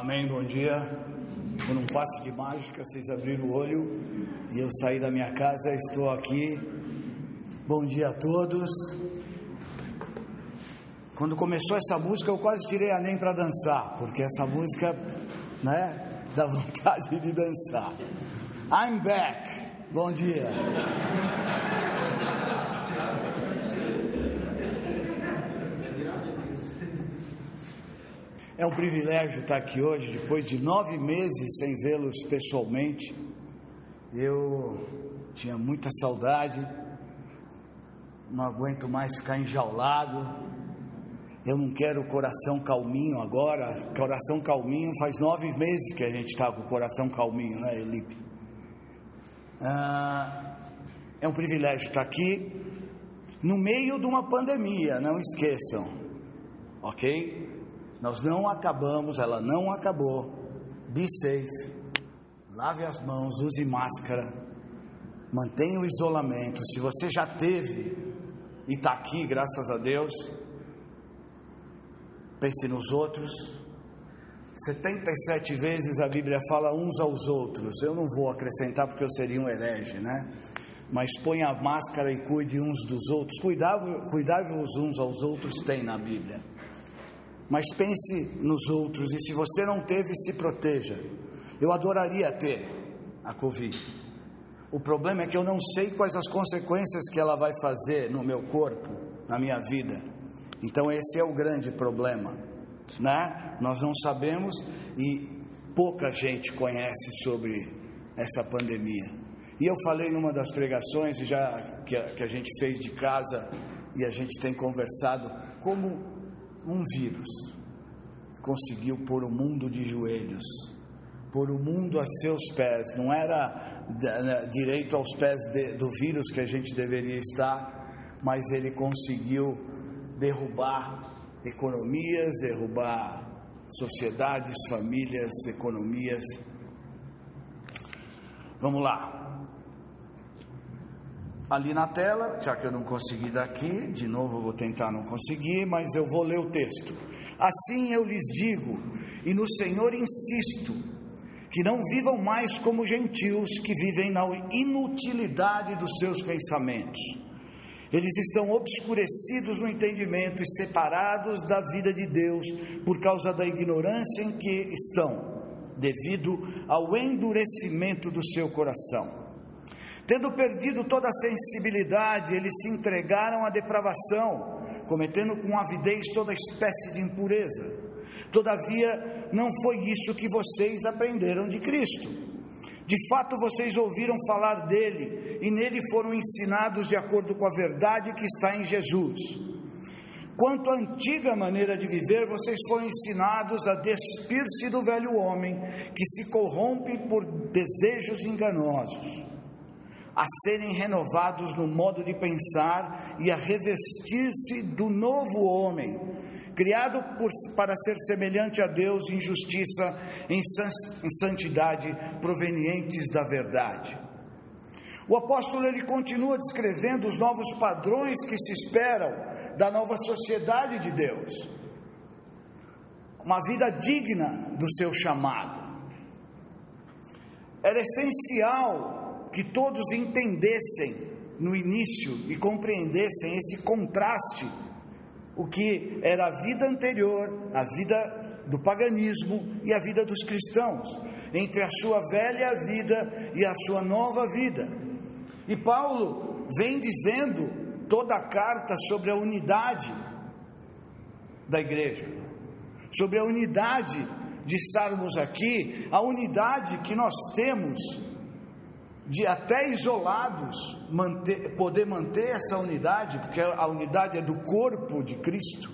Amém, bom dia. Por um passe de mágica, vocês abriram o olho e eu saí da minha casa, estou aqui. Bom dia a todos. Quando começou essa música, eu quase tirei a nem para dançar, porque essa música, né, dá vontade de dançar. I'm back. Bom dia. É um privilégio estar aqui hoje, depois de nove meses sem vê-los pessoalmente. Eu tinha muita saudade, não aguento mais ficar enjaulado. Eu não quero coração calminho agora. Coração calminho faz nove meses que a gente está com o coração calminho, né, Elipe? Ah, é um privilégio estar aqui no meio de uma pandemia, não esqueçam, ok? Nós não acabamos, ela não acabou. Be safe. Lave as mãos, use máscara. Mantenha o isolamento. Se você já teve e está aqui, graças a Deus, pense nos outros. 77 vezes a Bíblia fala uns aos outros. Eu não vou acrescentar porque eu seria um herege, né? Mas ponha a máscara e cuide uns dos outros. Cuidar, cuidar uns aos outros tem na Bíblia mas pense nos outros e se você não teve, se proteja. Eu adoraria ter a Covid. O problema é que eu não sei quais as consequências que ela vai fazer no meu corpo, na minha vida. Então esse é o grande problema, né? Nós não sabemos e pouca gente conhece sobre essa pandemia. E eu falei numa das pregações já que a, que a gente fez de casa e a gente tem conversado como um vírus conseguiu pôr o mundo de joelhos, pôr o mundo a seus pés. Não era direito aos pés de, do vírus que a gente deveria estar, mas ele conseguiu derrubar economias, derrubar sociedades, famílias, economias. Vamos lá ali na tela, já que eu não consegui daqui, de novo vou tentar não conseguir, mas eu vou ler o texto. Assim eu lhes digo, e no Senhor insisto, que não vivam mais como gentios que vivem na inutilidade dos seus pensamentos. Eles estão obscurecidos no entendimento e separados da vida de Deus por causa da ignorância em que estão, devido ao endurecimento do seu coração. Tendo perdido toda a sensibilidade, eles se entregaram à depravação, cometendo com avidez toda espécie de impureza. Todavia, não foi isso que vocês aprenderam de Cristo. De fato, vocês ouviram falar dele e nele foram ensinados de acordo com a verdade que está em Jesus. Quanto à antiga maneira de viver, vocês foram ensinados a despir-se do velho homem que se corrompe por desejos enganosos a serem renovados no modo de pensar e a revestir-se do novo homem, criado por, para ser semelhante a Deus em justiça, em, em santidade, provenientes da verdade. O apóstolo ele continua descrevendo os novos padrões que se esperam da nova sociedade de Deus. Uma vida digna do seu chamado. Era essencial que todos entendessem no início e compreendessem esse contraste, o que era a vida anterior, a vida do paganismo e a vida dos cristãos, entre a sua velha vida e a sua nova vida. E Paulo vem dizendo toda a carta sobre a unidade da igreja, sobre a unidade de estarmos aqui, a unidade que nós temos de até isolados manter, poder manter essa unidade, porque a unidade é do corpo de Cristo,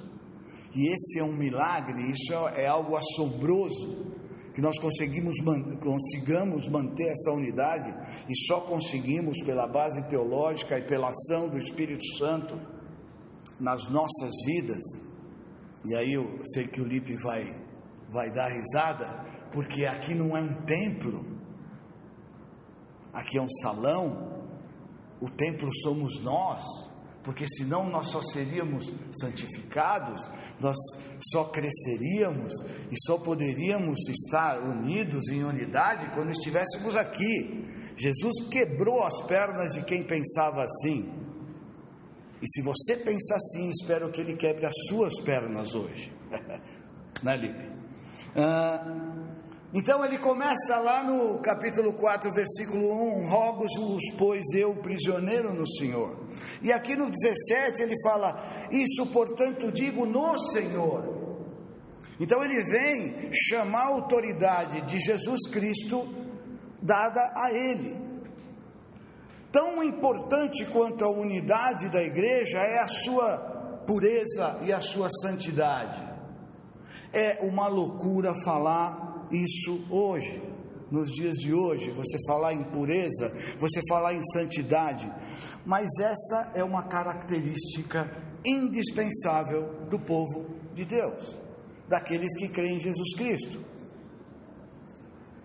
e esse é um milagre, isso é, é algo assombroso, que nós conseguimos, consigamos manter essa unidade, e só conseguimos pela base teológica e pela ação do Espírito Santo nas nossas vidas. E aí eu sei que o Lipe vai, vai dar risada, porque aqui não é um templo, aqui é um salão, o templo somos nós, porque senão nós só seríamos santificados, nós só cresceríamos e só poderíamos estar unidos em unidade quando estivéssemos aqui. Jesus quebrou as pernas de quem pensava assim. E se você pensa assim, espero que ele quebre as suas pernas hoje. né, Lipe? Ah, então ele começa lá no capítulo 4, versículo 1: Rogo-vos, pois eu, prisioneiro no Senhor. E aqui no 17 ele fala: Isso, portanto, digo no Senhor. Então ele vem chamar a autoridade de Jesus Cristo dada a ele. Tão importante quanto a unidade da igreja é a sua pureza e a sua santidade. É uma loucura falar isso hoje, nos dias de hoje, você falar em pureza, você falar em santidade, mas essa é uma característica indispensável do povo de Deus, daqueles que creem em Jesus Cristo.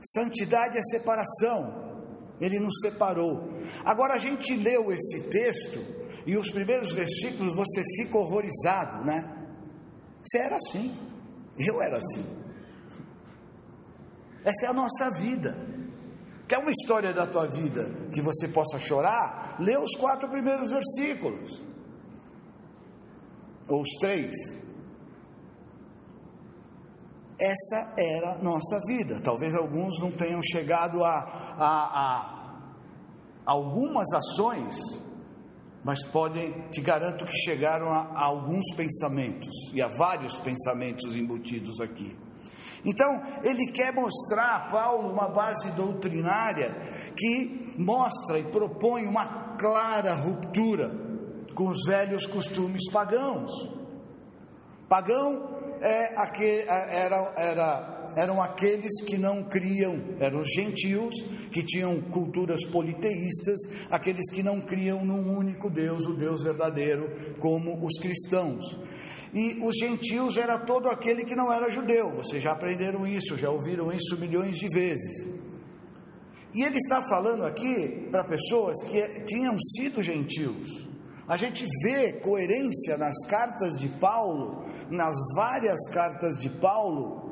Santidade é separação, ele nos separou. Agora a gente leu esse texto e os primeiros versículos você fica horrorizado, né? Você era assim, eu era assim. Essa é a nossa vida. Quer uma história da tua vida que você possa chorar? Lê os quatro primeiros versículos. Ou os três. Essa era nossa vida. Talvez alguns não tenham chegado a, a, a algumas ações, mas podem, te garanto que chegaram a, a alguns pensamentos e a vários pensamentos embutidos aqui. Então, ele quer mostrar a Paulo uma base doutrinária que mostra e propõe uma clara ruptura com os velhos costumes pagãos. Pagão é aquele, era, era, eram aqueles que não criam, eram os gentios que tinham culturas politeístas, aqueles que não criam num único Deus, o Deus verdadeiro, como os cristãos e os gentios era todo aquele que não era judeu. Vocês já aprenderam isso, já ouviram isso milhões de vezes. E ele está falando aqui para pessoas que tinham sido gentios. A gente vê coerência nas cartas de Paulo, nas várias cartas de Paulo,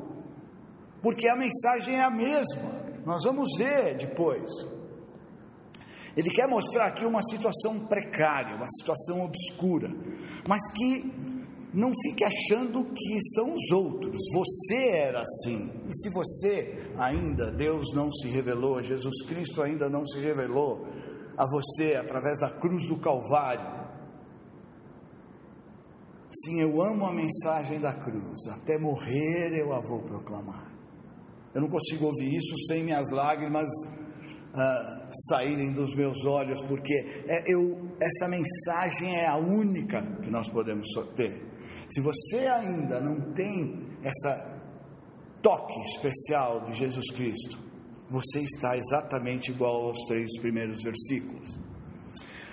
porque a mensagem é a mesma. Nós vamos ver depois. Ele quer mostrar aqui uma situação precária, uma situação obscura, mas que não fique achando que são os outros, você era assim. E se você ainda, Deus não se revelou, Jesus Cristo ainda não se revelou a você através da cruz do Calvário. Sim, eu amo a mensagem da cruz, até morrer eu a vou proclamar. Eu não consigo ouvir isso sem minhas lágrimas ah, saírem dos meus olhos, porque é, eu, essa mensagem é a única que nós podemos ter. Se você ainda não tem essa toque especial de Jesus Cristo, você está exatamente igual aos três primeiros versículos.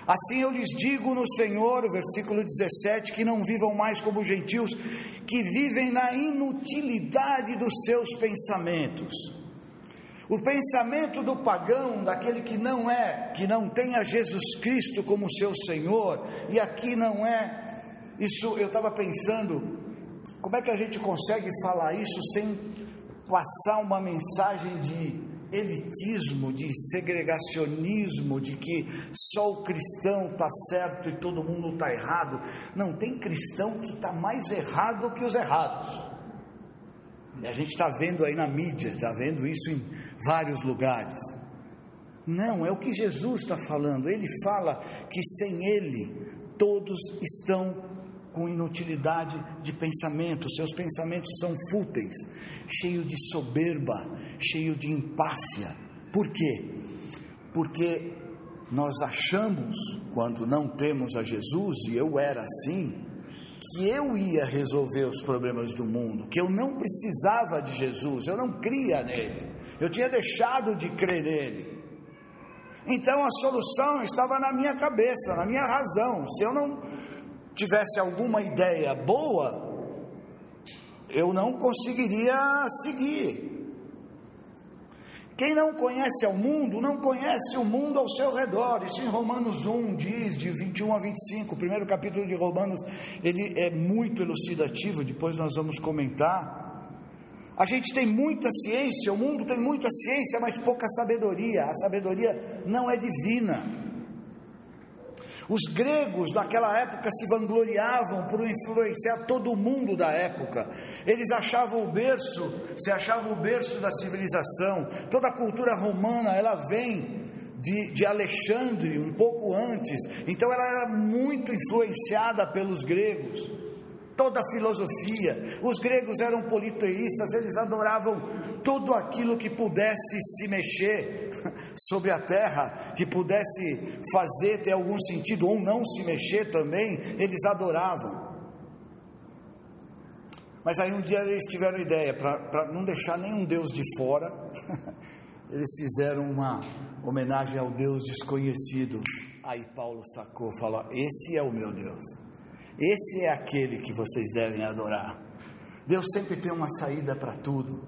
Assim eu lhes digo no Senhor, versículo 17, que não vivam mais como gentios, que vivem na inutilidade dos seus pensamentos. O pensamento do pagão, daquele que não é, que não tem a Jesus Cristo como seu Senhor, e aqui não é isso eu estava pensando, como é que a gente consegue falar isso sem passar uma mensagem de elitismo, de segregacionismo, de que só o cristão está certo e todo mundo está errado. Não, tem cristão que está mais errado que os errados. E a gente está vendo aí na mídia, está vendo isso em vários lugares. Não, é o que Jesus está falando. Ele fala que sem Ele todos estão com inutilidade de pensamento, seus pensamentos são fúteis, cheio de soberba, cheio de empáfia. Por quê? Porque nós achamos, quando não temos a Jesus, e eu era assim, que eu ia resolver os problemas do mundo, que eu não precisava de Jesus, eu não cria nele, eu tinha deixado de crer nele. Então a solução estava na minha cabeça, na minha razão. Se eu não tivesse alguma ideia boa, eu não conseguiria seguir. Quem não conhece ao mundo, não conhece o mundo ao seu redor. Isso em Romanos 1 diz, de 21 a 25, o primeiro capítulo de Romanos, ele é muito elucidativo, depois nós vamos comentar. A gente tem muita ciência, o mundo tem muita ciência, mas pouca sabedoria. A sabedoria não é divina. Os gregos naquela época se vangloriavam por influenciar todo o mundo da época. Eles achavam o berço, se achavam o berço da civilização. Toda a cultura romana, ela vem de, de Alexandre, um pouco antes. Então ela era muito influenciada pelos gregos. Toda a filosofia. Os gregos eram politeístas, eles adoravam tudo aquilo que pudesse se mexer sobre a terra, que pudesse fazer ter algum sentido ou não se mexer também, eles adoravam. Mas aí um dia eles tiveram ideia, para não deixar nenhum Deus de fora, eles fizeram uma homenagem ao Deus desconhecido. Aí Paulo sacou, falou: Esse é o meu Deus, esse é aquele que vocês devem adorar. Deus sempre tem uma saída para tudo.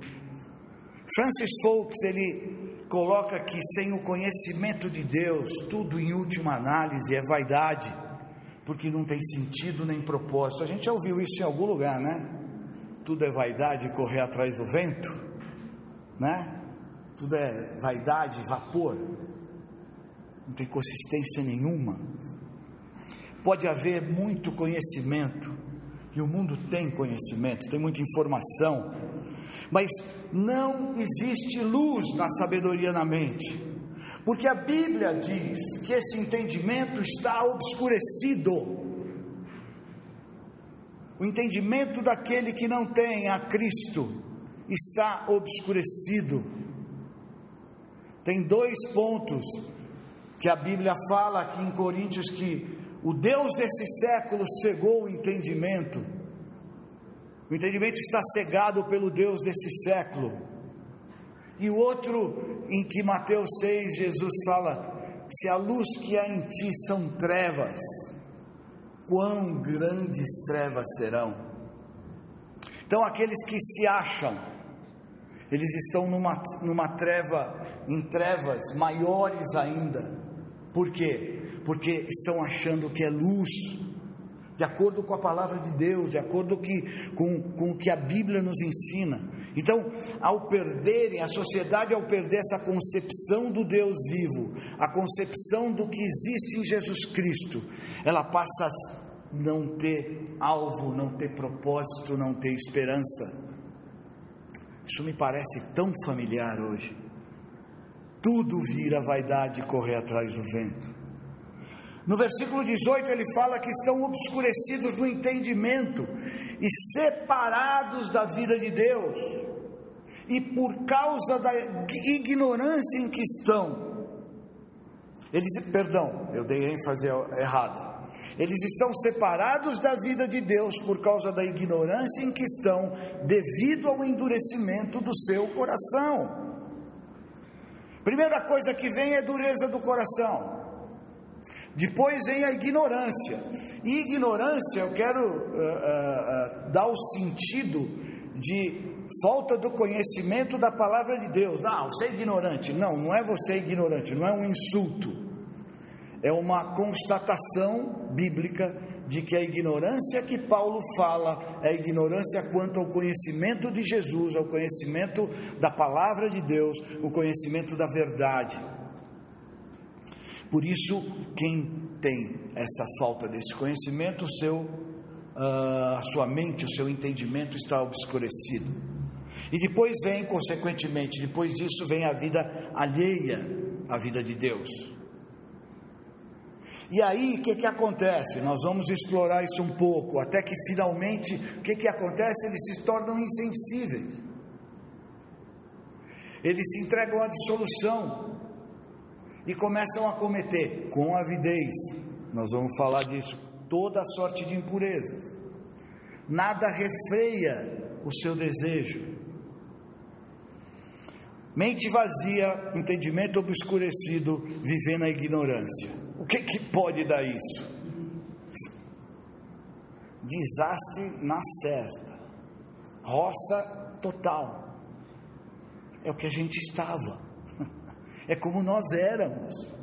Francis Folks, ele coloca que sem o conhecimento de Deus, tudo em última análise é vaidade, porque não tem sentido nem propósito. A gente já ouviu isso em algum lugar, né? Tudo é vaidade correr atrás do vento, né? Tudo é vaidade, vapor. Não tem consistência nenhuma. Pode haver muito conhecimento, e o mundo tem conhecimento, tem muita informação, mas não existe luz na sabedoria na mente, porque a Bíblia diz que esse entendimento está obscurecido. O entendimento daquele que não tem a Cristo está obscurecido. Tem dois pontos que a Bíblia fala aqui em Coríntios que o Deus desse século cegou o entendimento o entendimento está cegado pelo Deus desse século. E o outro, em que Mateus 6, Jesus fala: Se a luz que há em ti são trevas, quão grandes trevas serão. Então, aqueles que se acham, eles estão numa, numa treva, em trevas maiores ainda. Por quê? Porque estão achando que é luz de acordo com a palavra de Deus, de acordo que, com, com o que a Bíblia nos ensina. Então, ao perderem, a sociedade, ao perder essa concepção do Deus vivo, a concepção do que existe em Jesus Cristo, ela passa a não ter alvo, não ter propósito, não ter esperança. Isso me parece tão familiar hoje. Tudo vira vaidade correr atrás do vento. No versículo 18 ele fala que estão obscurecidos no entendimento e separados da vida de Deus. E por causa da ignorância em que estão, eles, perdão, eu dei ênfase errada. Eles estão separados da vida de Deus por causa da ignorância em que estão, devido ao endurecimento do seu coração. Primeira coisa que vem é dureza do coração. Depois vem a ignorância. E ignorância, eu quero uh, uh, dar o sentido de falta do conhecimento da palavra de Deus. Não, você é ignorante. Não, não é você ignorante, não é um insulto. É uma constatação bíblica de que a ignorância que Paulo fala é a ignorância quanto ao conhecimento de Jesus, ao conhecimento da palavra de Deus, o conhecimento da verdade. Por isso, quem tem essa falta desse conhecimento, o seu, uh, a sua mente, o seu entendimento está obscurecido. E depois vem, consequentemente, depois disso vem a vida alheia à vida de Deus. E aí, o que, que acontece? Nós vamos explorar isso um pouco, até que finalmente, o que, que acontece? Eles se tornam insensíveis. Eles se entregam à dissolução e começam a cometer com avidez, nós vamos falar disso, toda sorte de impurezas. Nada refreia o seu desejo. Mente vazia, entendimento obscurecido, viver na ignorância. O que, que pode dar isso? Desastre na certa, roça total. É o que a gente estava é como nós éramos.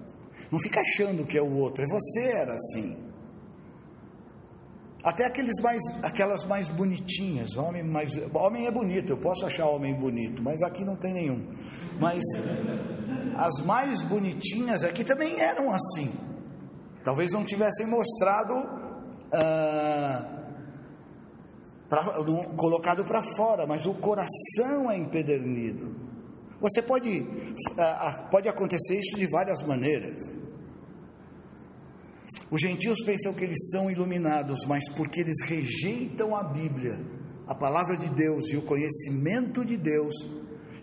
Não fica achando que é o outro, é você era assim. Até aqueles mais, aquelas mais bonitinhas, homem mais, homem é bonito, eu posso achar homem bonito, mas aqui não tem nenhum. Mas as mais bonitinhas aqui também eram assim. Talvez não tivessem mostrado, ah, pra, colocado para fora, mas o coração é empedernido. Você pode, ah, pode acontecer isso de várias maneiras. Os gentios pensam que eles são iluminados, mas porque eles rejeitam a Bíblia, a palavra de Deus e o conhecimento de Deus,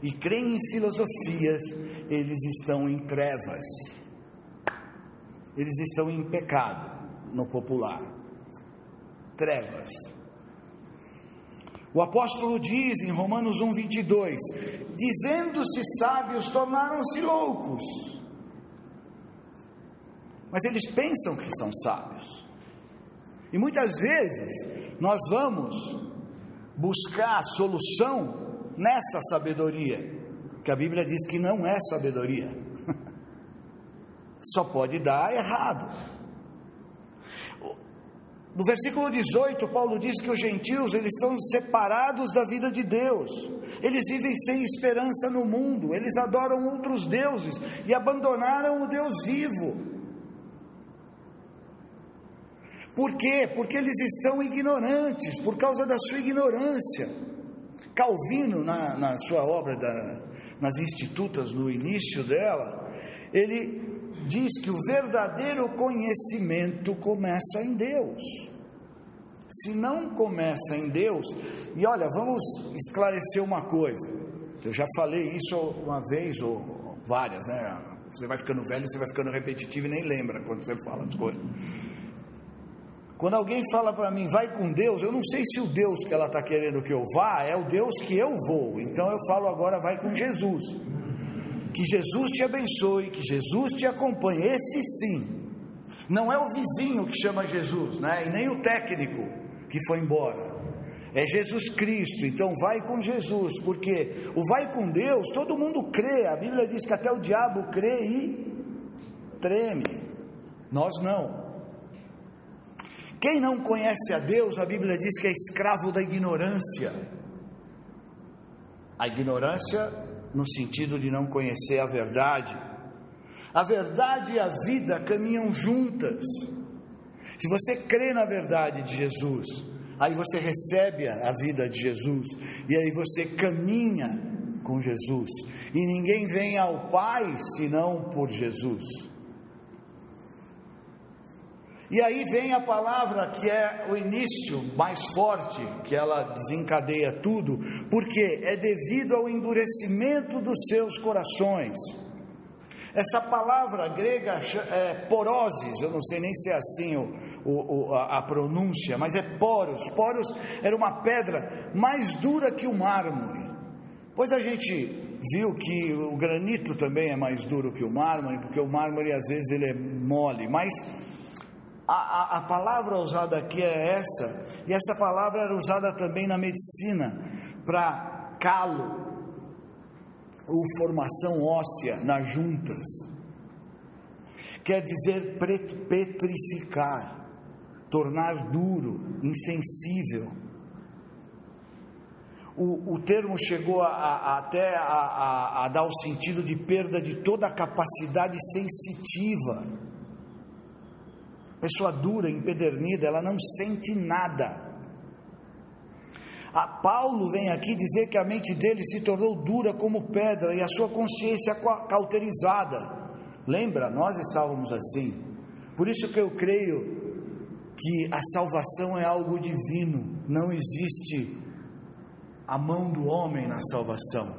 e creem em filosofias, eles estão em trevas, eles estão em pecado, no popular. Trevas. O apóstolo diz em Romanos 1, 22: Dizendo-se sábios, tornaram-se loucos mas eles pensam que são sábios. E muitas vezes nós vamos buscar a solução nessa sabedoria, que a Bíblia diz que não é sabedoria, só pode dar errado. No versículo 18, Paulo diz que os gentios eles estão separados da vida de Deus. Eles vivem sem esperança no mundo, eles adoram outros deuses e abandonaram o Deus vivo. Por quê? Porque eles estão ignorantes, por causa da sua ignorância. Calvino, na, na sua obra da, nas Institutas, no início dela, ele diz que o verdadeiro conhecimento começa em Deus. Se não começa em Deus, e olha, vamos esclarecer uma coisa. Eu já falei isso uma vez ou várias, né? Você vai ficando velho, você vai ficando repetitivo e nem lembra quando você fala as coisas. Quando alguém fala para mim, vai com Deus, eu não sei se o Deus que ela está querendo que eu vá é o Deus que eu vou. Então eu falo agora, vai com Jesus. Que Jesus te abençoe, que Jesus te acompanhe. Esse sim. Não é o vizinho que chama Jesus, né? E nem o técnico que foi embora. É Jesus Cristo. Então vai com Jesus, porque o vai com Deus, todo mundo crê. A Bíblia diz que até o diabo crê e treme. Nós não. Quem não conhece a Deus, a Bíblia diz que é escravo da ignorância. A ignorância no sentido de não conhecer a verdade. A verdade e a vida caminham juntas. Se você crê na verdade de Jesus, aí você recebe a vida de Jesus, e aí você caminha com Jesus, e ninguém vem ao Pai senão por Jesus. E aí vem a palavra que é o início mais forte, que ela desencadeia tudo, porque é devido ao endurecimento dos seus corações. Essa palavra grega é poroses, eu não sei nem se é assim o, o, a, a pronúncia, mas é poros. Poros era uma pedra mais dura que o mármore. Pois a gente viu que o granito também é mais duro que o mármore, porque o mármore às vezes ele é mole, mas a, a, a, palavra usada aqui é essa, e essa palavra era usada também na medicina para calo ou formação óssea nas juntas. Quer dizer petrificar, tornar duro, insensível. O, o termo chegou a, a, até a, a dar o sentido de perda de toda a capacidade sensitiva pessoa dura, empedernida, ela não sente nada. A Paulo vem aqui dizer que a mente dele se tornou dura como pedra e a sua consciência cauterizada. Lembra, nós estávamos assim. Por isso que eu creio que a salvação é algo divino, não existe a mão do homem na salvação.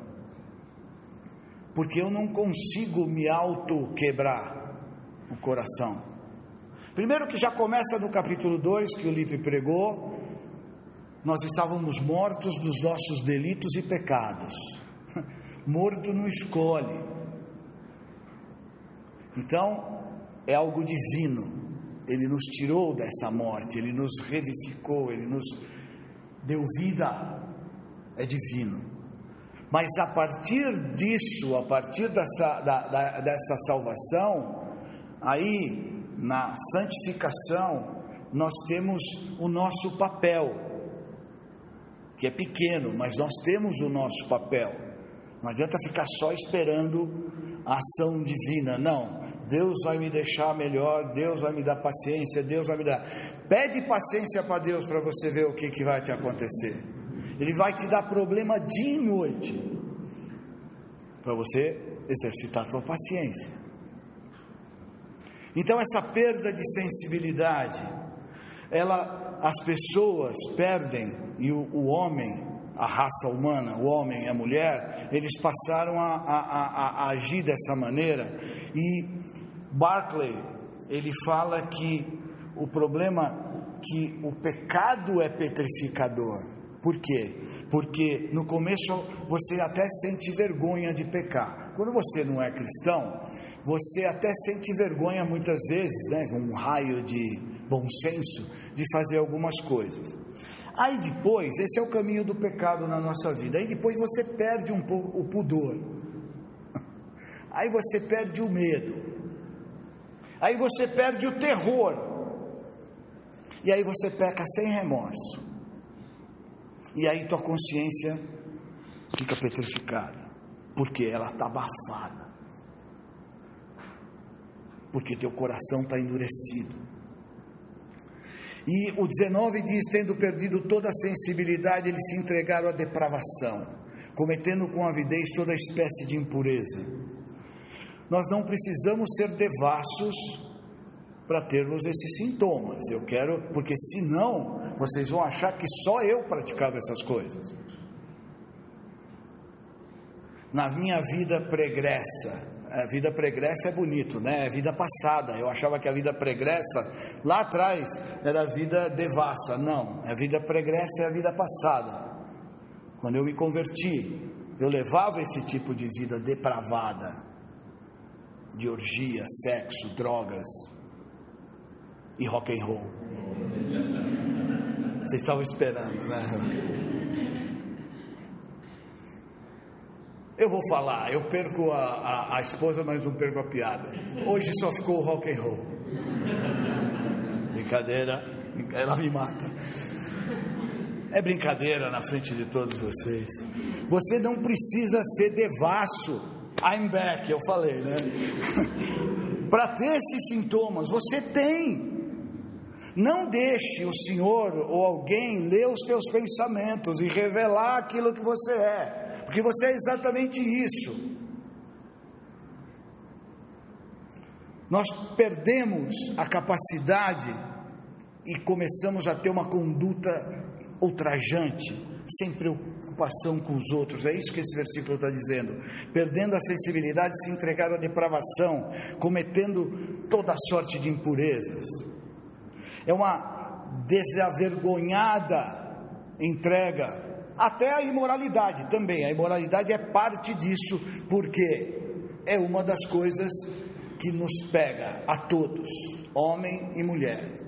Porque eu não consigo me auto quebrar o coração. Primeiro que já começa no capítulo 2 que o Lipe pregou, nós estávamos mortos dos nossos delitos e pecados. Morto não escolhe. Então, é algo divino. Ele nos tirou dessa morte, ele nos revivificou, ele nos deu vida. É divino. Mas a partir disso, a partir dessa, da, da, dessa salvação, aí na santificação, nós temos o nosso papel, que é pequeno, mas nós temos o nosso papel. Não adianta ficar só esperando a ação divina, não. Deus vai me deixar melhor, Deus vai me dar paciência, Deus vai me dar. Pede paciência para Deus para você ver o que, que vai te acontecer. Ele vai te dar problema dia e noite para você exercitar a sua paciência. Então essa perda de sensibilidade, ela, as pessoas perdem e o, o homem, a raça humana, o homem e a mulher, eles passaram a, a, a, a agir dessa maneira. E Barclay ele fala que o problema que o pecado é petrificador. Por quê? Porque no começo você até sente vergonha de pecar. Quando você não é cristão, você até sente vergonha muitas vezes, né, um raio de bom senso, de fazer algumas coisas. Aí depois, esse é o caminho do pecado na nossa vida. Aí depois você perde um pouco o pudor. Aí você perde o medo. Aí você perde o terror. E aí você peca sem remorso. E aí tua consciência fica petrificada, porque ela está abafada, porque teu coração está endurecido. E o 19 diz: tendo perdido toda a sensibilidade, eles se entregaram à depravação, cometendo com avidez toda espécie de impureza. Nós não precisamos ser devassos para termos esses sintomas. Eu quero, porque senão vocês vão achar que só eu praticava essas coisas. Na minha vida pregressa, a vida pregressa é bonito, né? É vida passada. Eu achava que a vida pregressa lá atrás era a vida devassa. Não, a vida pregressa é a vida passada. Quando eu me converti, eu levava esse tipo de vida depravada, de orgia, sexo, drogas, e rock and roll. Vocês estavam esperando, né? Eu vou falar, eu perco a, a, a, esposa, mas não perco a piada. Hoje só ficou o rock and roll. Brincadeira, ela me mata. É brincadeira na frente de todos vocês. Você não precisa ser devasso. I'm back, eu falei, né? Para ter esses sintomas, você tem. Não deixe o Senhor ou alguém ler os teus pensamentos e revelar aquilo que você é, porque você é exatamente isso. Nós perdemos a capacidade e começamos a ter uma conduta ultrajante, sem preocupação com os outros. É isso que esse versículo está dizendo. Perdendo a sensibilidade, se entregaram à depravação, cometendo toda sorte de impurezas é uma desavergonhada entrega, até a imoralidade também. A imoralidade é parte disso, porque é uma das coisas que nos pega a todos, homem e mulher.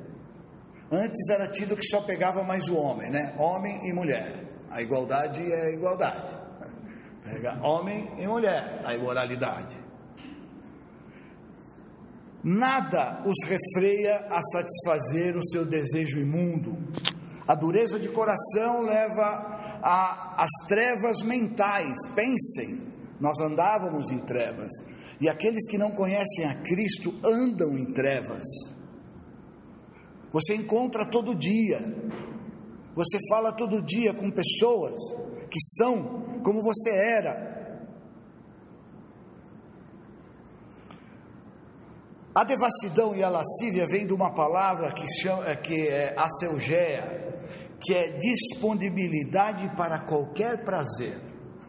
Antes era tido que só pegava mais o homem, né? Homem e mulher. A igualdade é igualdade. Pega homem e mulher, a imoralidade. Nada os refreia a satisfazer o seu desejo imundo. A dureza de coração leva às trevas mentais. Pensem, nós andávamos em trevas. E aqueles que não conhecem a Cristo andam em trevas. Você encontra todo dia. Você fala todo dia com pessoas que são como você era, A devassidão e a lascívia vem de uma palavra que, chama, que é acelgeia, que é disponibilidade para qualquer prazer,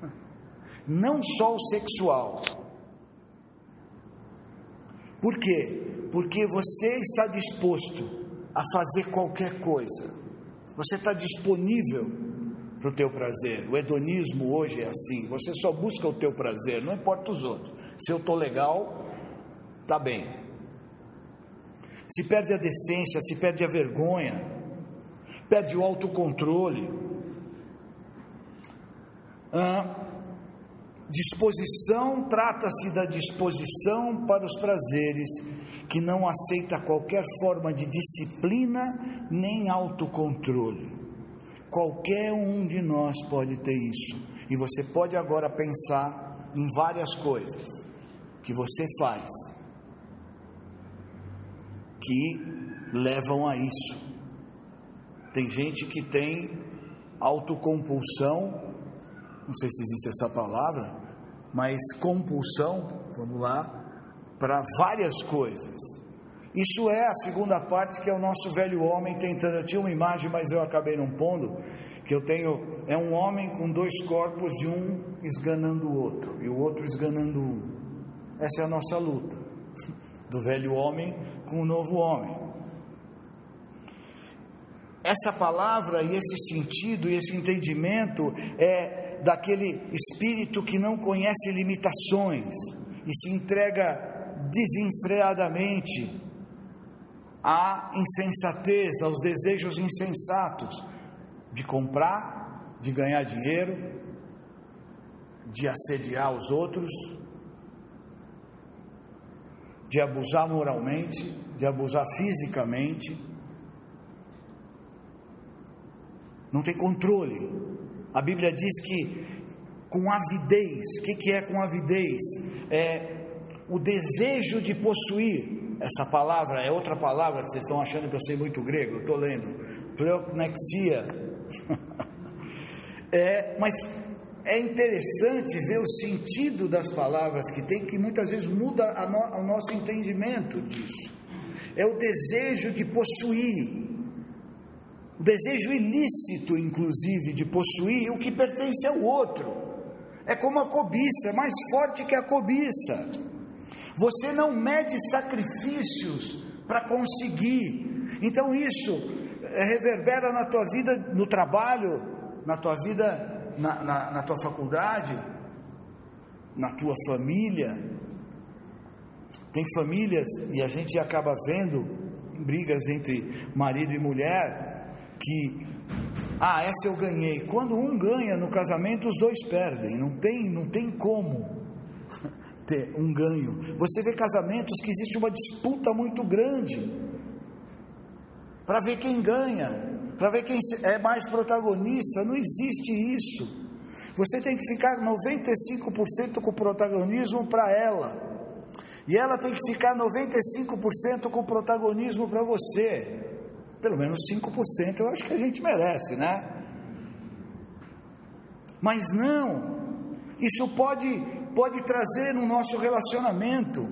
não só o sexual. Por quê? Porque você está disposto a fazer qualquer coisa, você está disponível para o teu prazer. O hedonismo hoje é assim: você só busca o teu prazer, não importa os outros. Se eu estou legal, tá bem se perde a decência, se perde a vergonha, perde o autocontrole. Disposição trata-se da disposição para os prazeres, que não aceita qualquer forma de disciplina nem autocontrole. Qualquer um de nós pode ter isso. E você pode agora pensar em várias coisas que você faz que levam a isso. Tem gente que tem autocompulsão não sei se existe essa palavra, mas compulsão, vamos lá, para várias coisas. Isso é a segunda parte que é o nosso velho homem tentando. Eu tinha uma imagem, mas eu acabei não pondo. Que eu tenho é um homem com dois corpos e um esganando o outro e o outro esganando um. Essa é a nossa luta do velho homem com o novo homem. Essa palavra e esse sentido e esse entendimento é daquele espírito que não conhece limitações e se entrega desenfreadamente à insensatez, aos desejos insensatos de comprar, de ganhar dinheiro, de assediar os outros, de abusar moralmente, de abusar fisicamente. Não tem controle a Bíblia diz que com avidez, o que, que é com avidez? É o desejo de possuir. Essa palavra é outra palavra que vocês estão achando que eu sei muito grego, eu estou lendo. Pleonexia. é, mas é interessante ver o sentido das palavras que tem, que muitas vezes muda no, o nosso entendimento disso. É o desejo de possuir, desejo ilícito, inclusive, de possuir o que pertence ao outro. É como a cobiça, é mais forte que a cobiça. Você não mede sacrifícios para conseguir. Então isso reverbera na tua vida, no trabalho, na tua vida, na, na, na tua faculdade, na tua família. Tem famílias, e a gente acaba vendo brigas entre marido e mulher, que ah, essa eu ganhei. Quando um ganha no casamento, os dois perdem. Não tem, não tem como ter um ganho. Você vê casamentos que existe uma disputa muito grande para ver quem ganha, para ver quem é mais protagonista. Não existe isso. Você tem que ficar 95% com o protagonismo para ela. E ela tem que ficar 95% com o protagonismo para você pelo menos 5% eu acho que a gente merece, né? Mas não, isso pode, pode trazer no nosso relacionamento.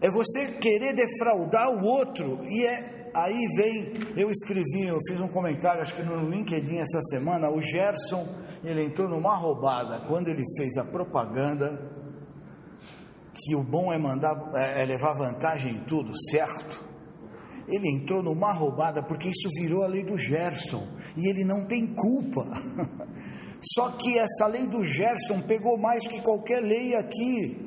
É você querer defraudar o outro, e é aí vem. Eu escrevi, eu fiz um comentário, acho que no LinkedIn essa semana. O Gerson, ele entrou numa roubada quando ele fez a propaganda que o bom é mandar, é, é levar vantagem em tudo, certo? Ele entrou numa roubada porque isso virou a lei do Gerson e ele não tem culpa. Só que essa lei do Gerson pegou mais que qualquer lei aqui.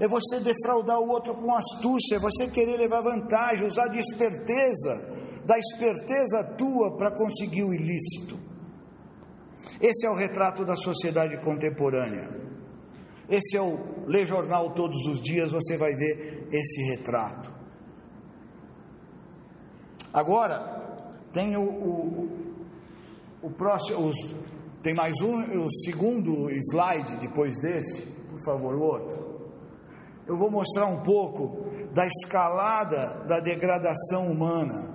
É você defraudar o outro com astúcia, é você querer levar vantagem, usar de esperteza, da esperteza tua para conseguir o ilícito. Esse é o retrato da sociedade contemporânea. Esse é o ler jornal todos os dias, você vai ver esse retrato. Agora, tem o, o, o próximo, os, tem mais um, o segundo slide depois desse, por favor, o outro. Eu vou mostrar um pouco da escalada da degradação humana.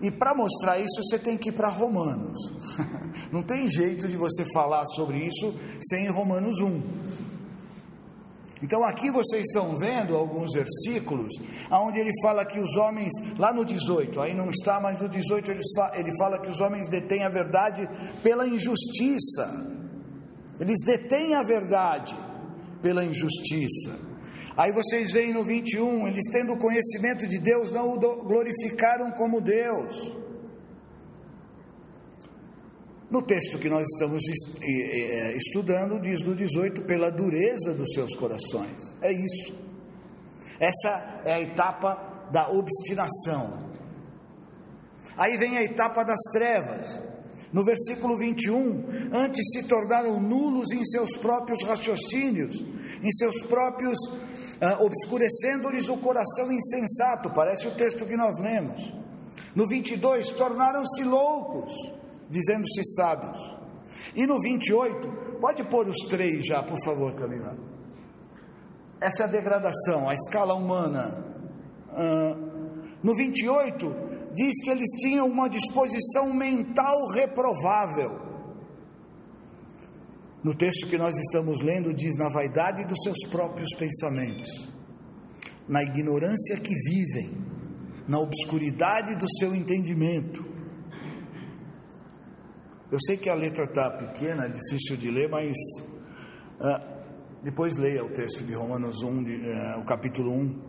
E para mostrar isso, você tem que ir para Romanos. Não tem jeito de você falar sobre isso sem Romanos 1. Então aqui vocês estão vendo alguns versículos onde ele fala que os homens, lá no 18, aí não está, mas no 18 ele fala que os homens detêm a verdade pela injustiça. Eles detêm a verdade pela injustiça. Aí vocês veem no 21, eles tendo conhecimento de Deus, não o glorificaram como Deus. No texto que nós estamos é, estudando, diz no 18: pela dureza dos seus corações. É isso. Essa é a etapa da obstinação. Aí vem a etapa das trevas. No versículo 21, antes se tornaram nulos em seus próprios raciocínios, em seus próprios, uh, obscurecendo-lhes o coração insensato, parece o texto que nós lemos. No 22, tornaram-se loucos, dizendo-se sábios. E no 28, pode pôr os três já, por favor, Camila. Essa é a degradação, a escala humana. Uh, no 28, diz que eles tinham uma disposição mental reprovável. No texto que nós estamos lendo, diz: na vaidade dos seus próprios pensamentos, na ignorância que vivem, na obscuridade do seu entendimento. Eu sei que a letra está pequena, é difícil de ler, mas uh, depois leia o texto de Romanos 1, de, uh, o capítulo 1.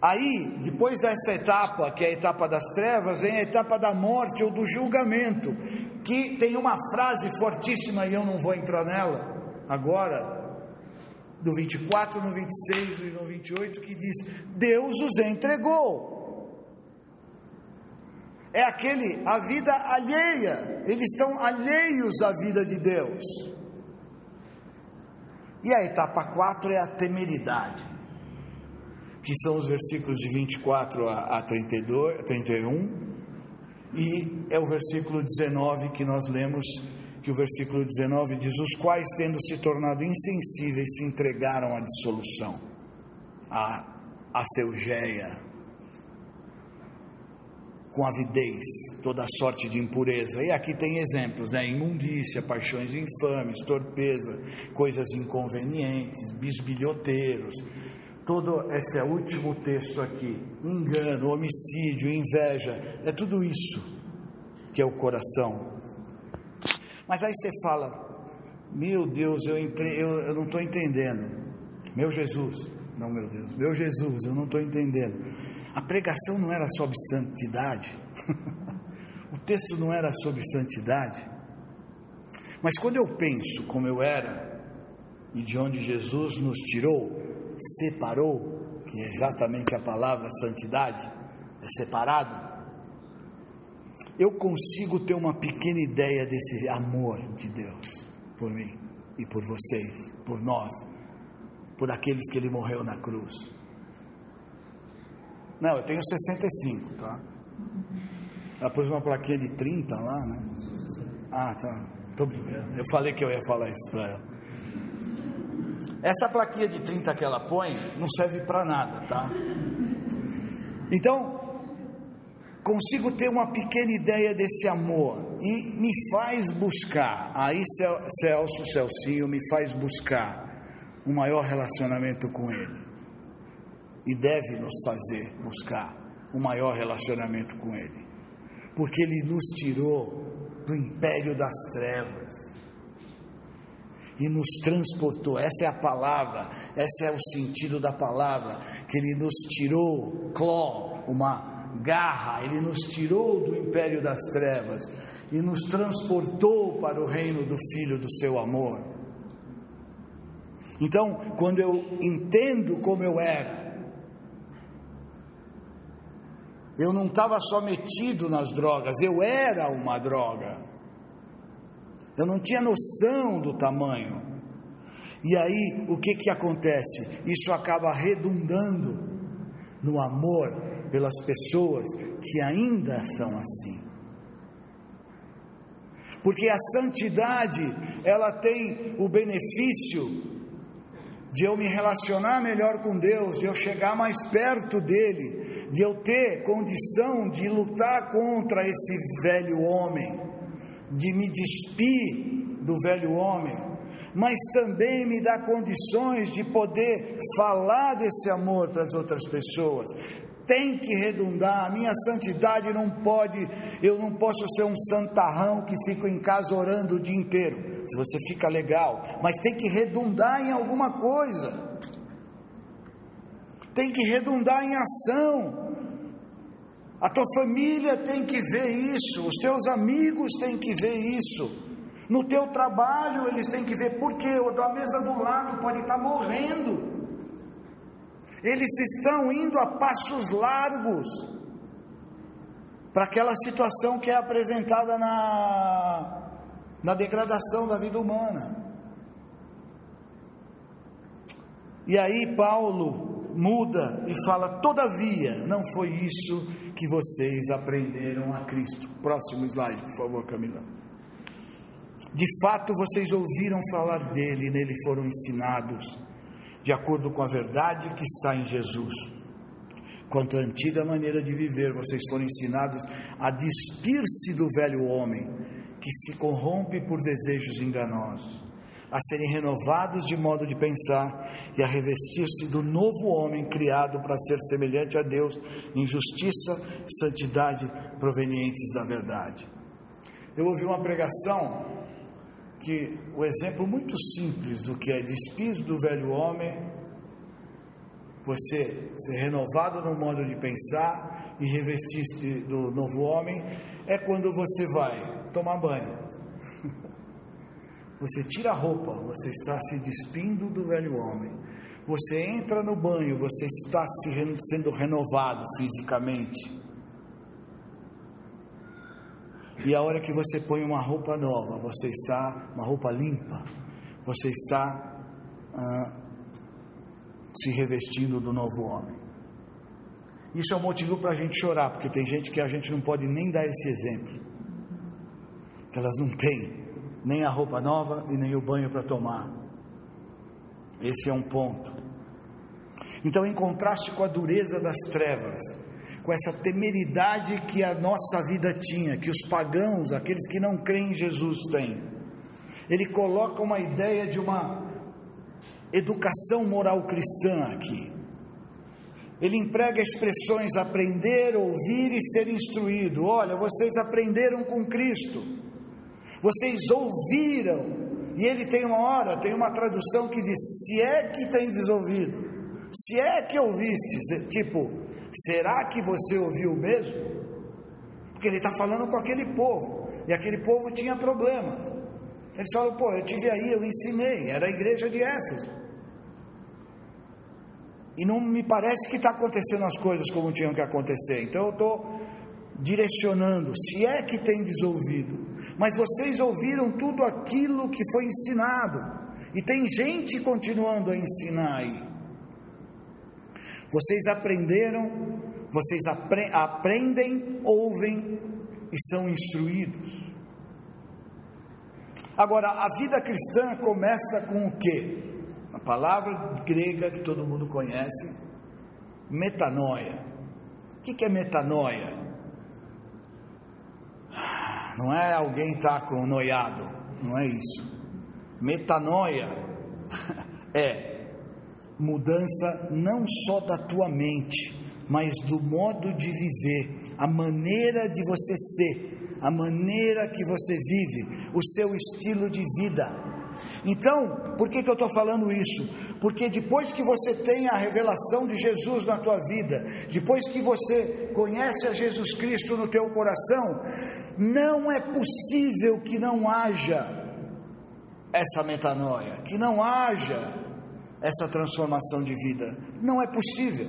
Aí, depois dessa etapa, que é a etapa das trevas, vem a etapa da morte ou do julgamento, que tem uma frase fortíssima e eu não vou entrar nela agora, do 24, no 26 e no 28, que diz: Deus os entregou. É aquele, a vida alheia, eles estão alheios à vida de Deus. E a etapa 4 é a temeridade que são os versículos de 24 a, a 32, 31, e é o versículo 19 que nós lemos, que o versículo 19 diz: Os quais, tendo se tornado insensíveis, se entregaram à dissolução, à, à com avidez, toda sorte de impureza. E aqui tem exemplos, né? Imundícia, paixões infames, torpeza, coisas inconvenientes, bisbilhoteiros, todo esse é último texto aqui, engano, homicídio, inveja, é tudo isso que é o coração. Mas aí você fala, meu Deus, eu, entre, eu, eu não estou entendendo. Meu Jesus, não meu Deus, meu Jesus, eu não estou entendendo. A pregação não era sobre santidade, o texto não era sobre santidade. Mas quando eu penso como eu era e de onde Jesus nos tirou, separou, que é exatamente a palavra santidade, é separado, eu consigo ter uma pequena ideia desse amor de Deus por mim e por vocês, por nós, por aqueles que Ele morreu na cruz. Não, eu tenho 65, tá? Ela pôs uma plaquinha de 30 lá, né? Ah, tá. Tô brincando. Eu falei que eu ia falar isso para ela. Essa plaquinha de 30 que ela põe não serve para nada, tá? Então, consigo ter uma pequena ideia desse amor e me faz buscar, aí Celso, Celcinho, me faz buscar um maior relacionamento com Ele. E deve nos fazer buscar um maior relacionamento com Ele, porque Ele nos tirou do império das trevas e nos transportou. Essa é a palavra, esse é o sentido da palavra, que ele nos tirou, cló, uma garra, ele nos tirou do império das trevas e nos transportou para o reino do Filho do seu amor. Então, quando eu entendo como eu era, eu não estava só metido nas drogas, eu era uma droga. Eu não tinha noção do tamanho. E aí, o que que acontece? Isso acaba redundando no amor pelas pessoas que ainda são assim. Porque a santidade, ela tem o benefício de eu me relacionar melhor com Deus, de eu chegar mais perto dele, de eu ter condição de lutar contra esse velho homem de me despir do velho homem, mas também me dá condições de poder falar desse amor para as outras pessoas. Tem que redundar, a minha santidade não pode, eu não posso ser um santarrão que fico em casa orando o dia inteiro. Se você fica legal, mas tem que redundar em alguma coisa. Tem que redundar em ação. A tua família tem que ver isso, os teus amigos têm que ver isso. No teu trabalho eles têm que ver, porque o da mesa do lado pode estar morrendo. Eles estão indo a passos largos. para aquela situação que é apresentada na, na degradação da vida humana. E aí Paulo muda e fala: todavia, não foi isso que vocês aprenderam a Cristo. Próximo slide, por favor, Camila. De fato, vocês ouviram falar dele, nele foram ensinados, de acordo com a verdade que está em Jesus. Quanto à antiga maneira de viver, vocês foram ensinados a despir-se do velho homem, que se corrompe por desejos enganosos, a serem renovados de modo de pensar e a revestir-se do novo homem criado para ser semelhante a Deus em justiça e santidade provenientes da verdade. Eu ouvi uma pregação que o exemplo muito simples do que é despir do velho homem, você ser renovado no modo de pensar e revestir-se do novo homem, é quando você vai tomar banho. Você tira a roupa, você está se despindo do velho homem. Você entra no banho, você está se, sendo renovado fisicamente. E a hora que você põe uma roupa nova, você está, uma roupa limpa, você está ah, se revestindo do novo homem. Isso é um motivo para a gente chorar, porque tem gente que a gente não pode nem dar esse exemplo. Que elas não têm nem a roupa nova e nem o banho para tomar. Esse é um ponto. Então, em contraste com a dureza das trevas, com essa temeridade que a nossa vida tinha, que os pagãos, aqueles que não creem em Jesus, têm. Ele coloca uma ideia de uma educação moral cristã aqui. Ele emprega expressões aprender, ouvir e ser instruído. Olha, vocês aprenderam com Cristo, vocês ouviram, e ele tem uma hora, tem uma tradução que diz: se é que tem ouvido, se é que ouviste, tipo, Será que você ouviu mesmo? Porque ele está falando com aquele povo, e aquele povo tinha problemas. Ele falou: pô, eu tive aí, eu ensinei, era a igreja de Éfeso. E não me parece que está acontecendo as coisas como tinham que acontecer. Então eu estou direcionando, se é que tem desouvido. Mas vocês ouviram tudo aquilo que foi ensinado. E tem gente continuando a ensinar aí. Vocês aprenderam, vocês apre aprendem, ouvem e são instruídos. Agora, a vida cristã começa com o quê? A palavra grega que todo mundo conhece, metanoia. O que é metanoia? Não é alguém estar tá com noiado, não é isso. Metanoia é mudança não só da tua mente, mas do modo de viver, a maneira de você ser, a maneira que você vive, o seu estilo de vida. Então, por que, que eu estou falando isso? Porque depois que você tem a revelação de Jesus na tua vida, depois que você conhece a Jesus Cristo no teu coração, não é possível que não haja essa metanoia, que não haja essa transformação de vida. Não é possível.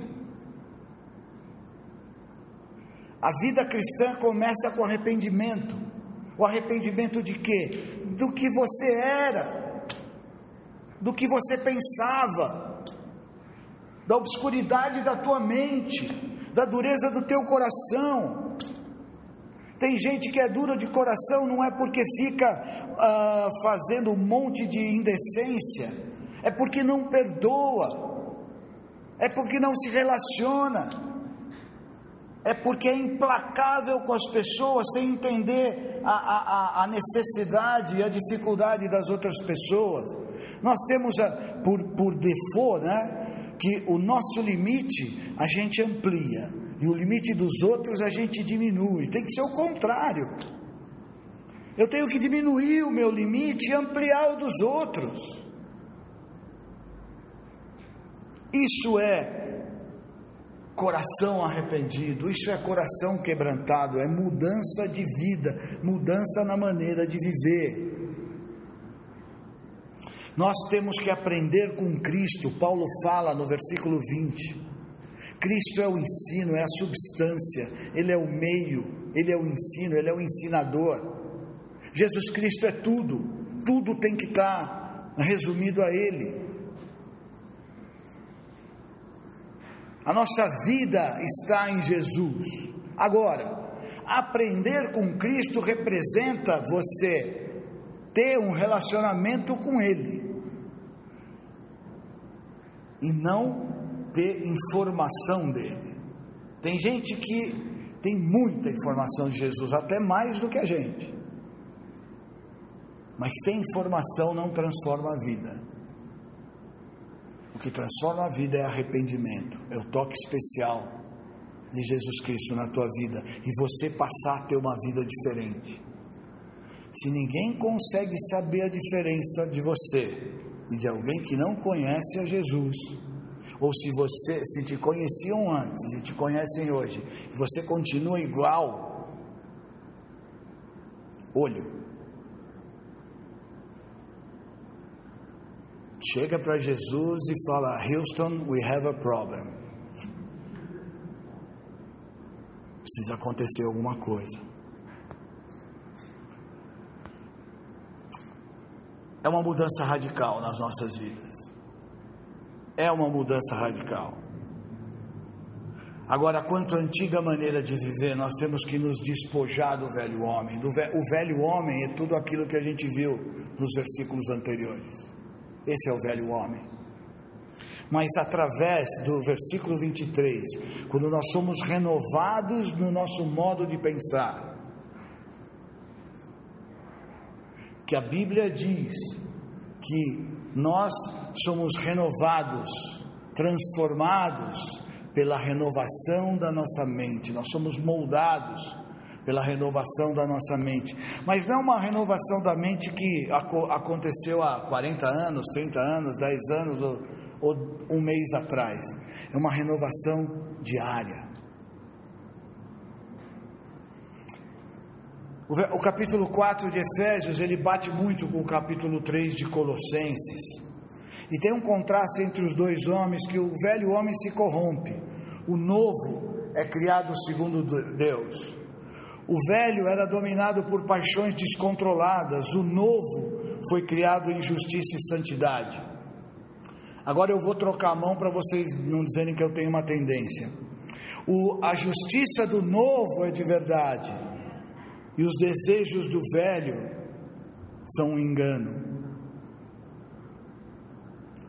A vida cristã começa com arrependimento. O arrependimento de quê? Do que você era, do que você pensava, da obscuridade da tua mente, da dureza do teu coração. Tem gente que é dura de coração, não é porque fica uh, fazendo um monte de indecência, é porque não perdoa, é porque não se relaciona, é porque é implacável com as pessoas sem entender a, a, a necessidade e a dificuldade das outras pessoas. Nós temos a, por, por default, né, que o nosso limite a gente amplia e o limite dos outros a gente diminui. Tem que ser o contrário. Eu tenho que diminuir o meu limite e ampliar o dos outros. Isso é coração arrependido, isso é coração quebrantado, é mudança de vida, mudança na maneira de viver. Nós temos que aprender com Cristo, Paulo fala no versículo 20. Cristo é o ensino, é a substância, ele é o meio. Ele é o ensino, Ele é o ensinador. Jesus Cristo é tudo, tudo tem que estar resumido a Ele. A nossa vida está em Jesus. Agora, aprender com Cristo representa você ter um relacionamento com Ele e não ter informação dele. Tem gente que tem muita informação de Jesus, até mais do que a gente. Mas ter informação não transforma a vida. O que transforma a vida é arrependimento, é o toque especial de Jesus Cristo na tua vida e você passar a ter uma vida diferente. Se ninguém consegue saber a diferença de você e de alguém que não conhece a Jesus, ou se você se te conheciam antes e te conhecem hoje, e você continua igual, olho, chega para Jesus e fala: Houston, we have a problem. Precisa acontecer alguma coisa. É uma mudança radical nas nossas vidas. É uma mudança radical. Agora, quanto à antiga maneira de viver, nós temos que nos despojar do velho homem. Do ve o velho homem é tudo aquilo que a gente viu nos versículos anteriores. Esse é o velho homem. Mas através do versículo 23, quando nós somos renovados no nosso modo de pensar, que a Bíblia diz que nós somos renovados, transformados pela renovação da nossa mente, nós somos moldados pela renovação da nossa mente. Mas não uma renovação da mente que aconteceu há 40 anos, 30 anos, 10 anos ou, ou um mês atrás. É uma renovação diária. O capítulo 4 de Efésios, ele bate muito com o capítulo 3 de Colossenses. E tem um contraste entre os dois homens que o velho homem se corrompe, o novo é criado segundo Deus. O velho era dominado por paixões descontroladas, o novo foi criado em justiça e santidade. Agora eu vou trocar a mão para vocês não dizerem que eu tenho uma tendência. O, a justiça do novo é de verdade, e os desejos do velho são um engano.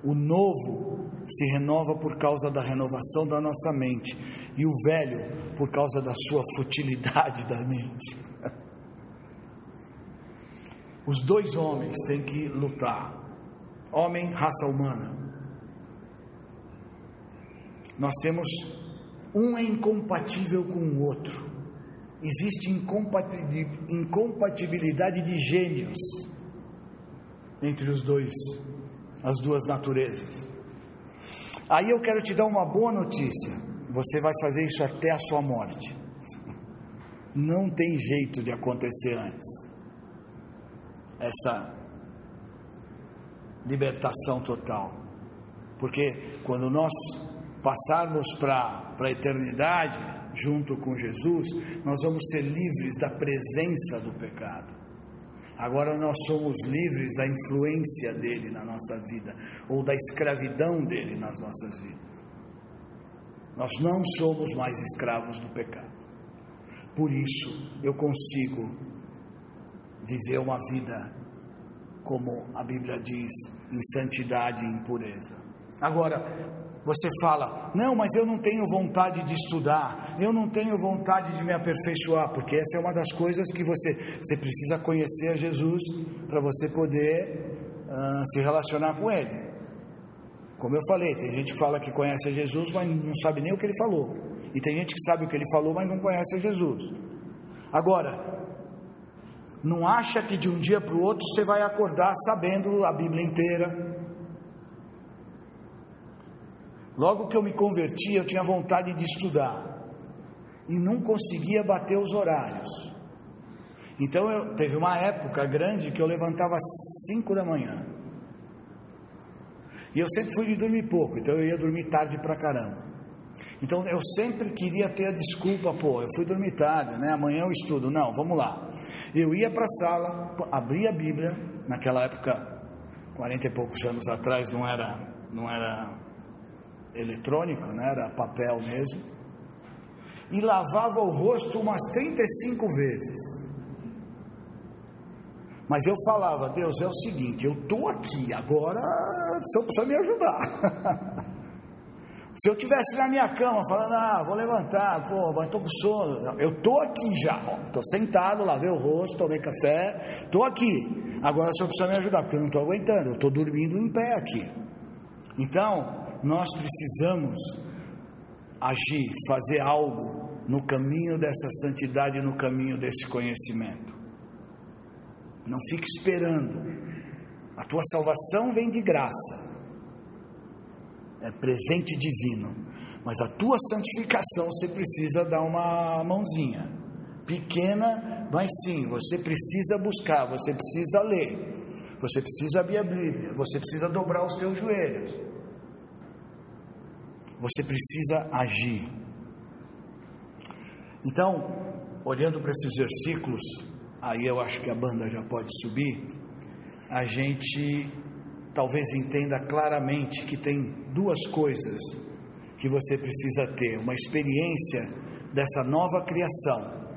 O novo se renova por causa da renovação da nossa mente, e o velho por causa da sua futilidade da mente. Os dois homens têm que lutar. Homem, raça humana. Nós temos um é incompatível com o outro. Existe incompatibilidade de gênios entre os dois as duas naturezas. Aí eu quero te dar uma boa notícia: você vai fazer isso até a sua morte. Não tem jeito de acontecer antes. Essa libertação total. Porque quando nós passarmos para a eternidade, junto com Jesus, nós vamos ser livres da presença do pecado. Agora nós somos livres da influência dele na nossa vida, ou da escravidão dele nas nossas vidas. Nós não somos mais escravos do pecado. Por isso eu consigo viver uma vida, como a Bíblia diz, em santidade e em pureza. Agora, você fala, não, mas eu não tenho vontade de estudar, eu não tenho vontade de me aperfeiçoar, porque essa é uma das coisas que você, você precisa conhecer a Jesus para você poder uh, se relacionar com Ele. Como eu falei, tem gente que fala que conhece a Jesus, mas não sabe nem o que ele falou, e tem gente que sabe o que ele falou, mas não conhece a Jesus. Agora, não acha que de um dia para o outro você vai acordar sabendo a Bíblia inteira, Logo que eu me converti, eu tinha vontade de estudar e não conseguia bater os horários. Então eu teve uma época grande que eu levantava às 5 da manhã. E eu sempre fui de dormir pouco, então eu ia dormir tarde pra caramba. Então eu sempre queria ter a desculpa, pô, eu fui dormir tarde, né? Amanhã eu estudo. Não, vamos lá. Eu ia para a sala, abria a Bíblia, naquela época, 40 e poucos anos atrás, não era, não era eletrônico, né? Era papel mesmo. E lavava o rosto umas 35 vezes. Mas eu falava, Deus, é o seguinte, eu estou aqui, agora você precisa me ajudar. Se eu tivesse na minha cama falando, ah, vou levantar, pô, mas estou com sono, eu estou aqui já, estou sentado, lavei o rosto, tomei café, estou aqui. Agora o senhor precisa me ajudar, porque eu não estou aguentando, eu estou dormindo em pé aqui. Então, nós precisamos agir, fazer algo no caminho dessa santidade, no caminho desse conhecimento. Não fique esperando. A tua salvação vem de graça é presente divino. Mas a tua santificação você precisa dar uma mãozinha. Pequena, mas sim, você precisa buscar, você precisa ler, você precisa abrir a Bíblia, você precisa dobrar os teus joelhos. Você precisa agir. Então, olhando para esses versículos, aí eu acho que a banda já pode subir, a gente talvez entenda claramente que tem duas coisas que você precisa ter: uma experiência dessa nova criação,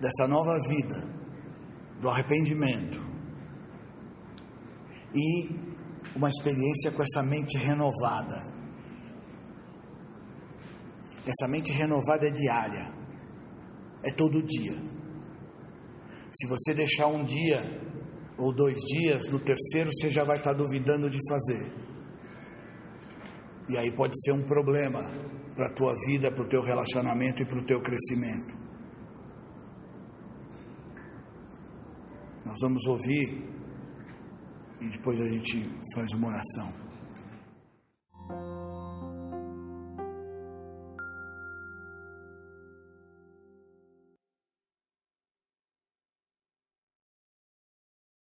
dessa nova vida, do arrependimento, e uma experiência com essa mente renovada. Essa mente renovada é diária, é todo dia. Se você deixar um dia ou dois dias, no terceiro você já vai estar duvidando de fazer. E aí pode ser um problema para a tua vida, para o teu relacionamento e para o teu crescimento. Nós vamos ouvir e depois a gente faz uma oração.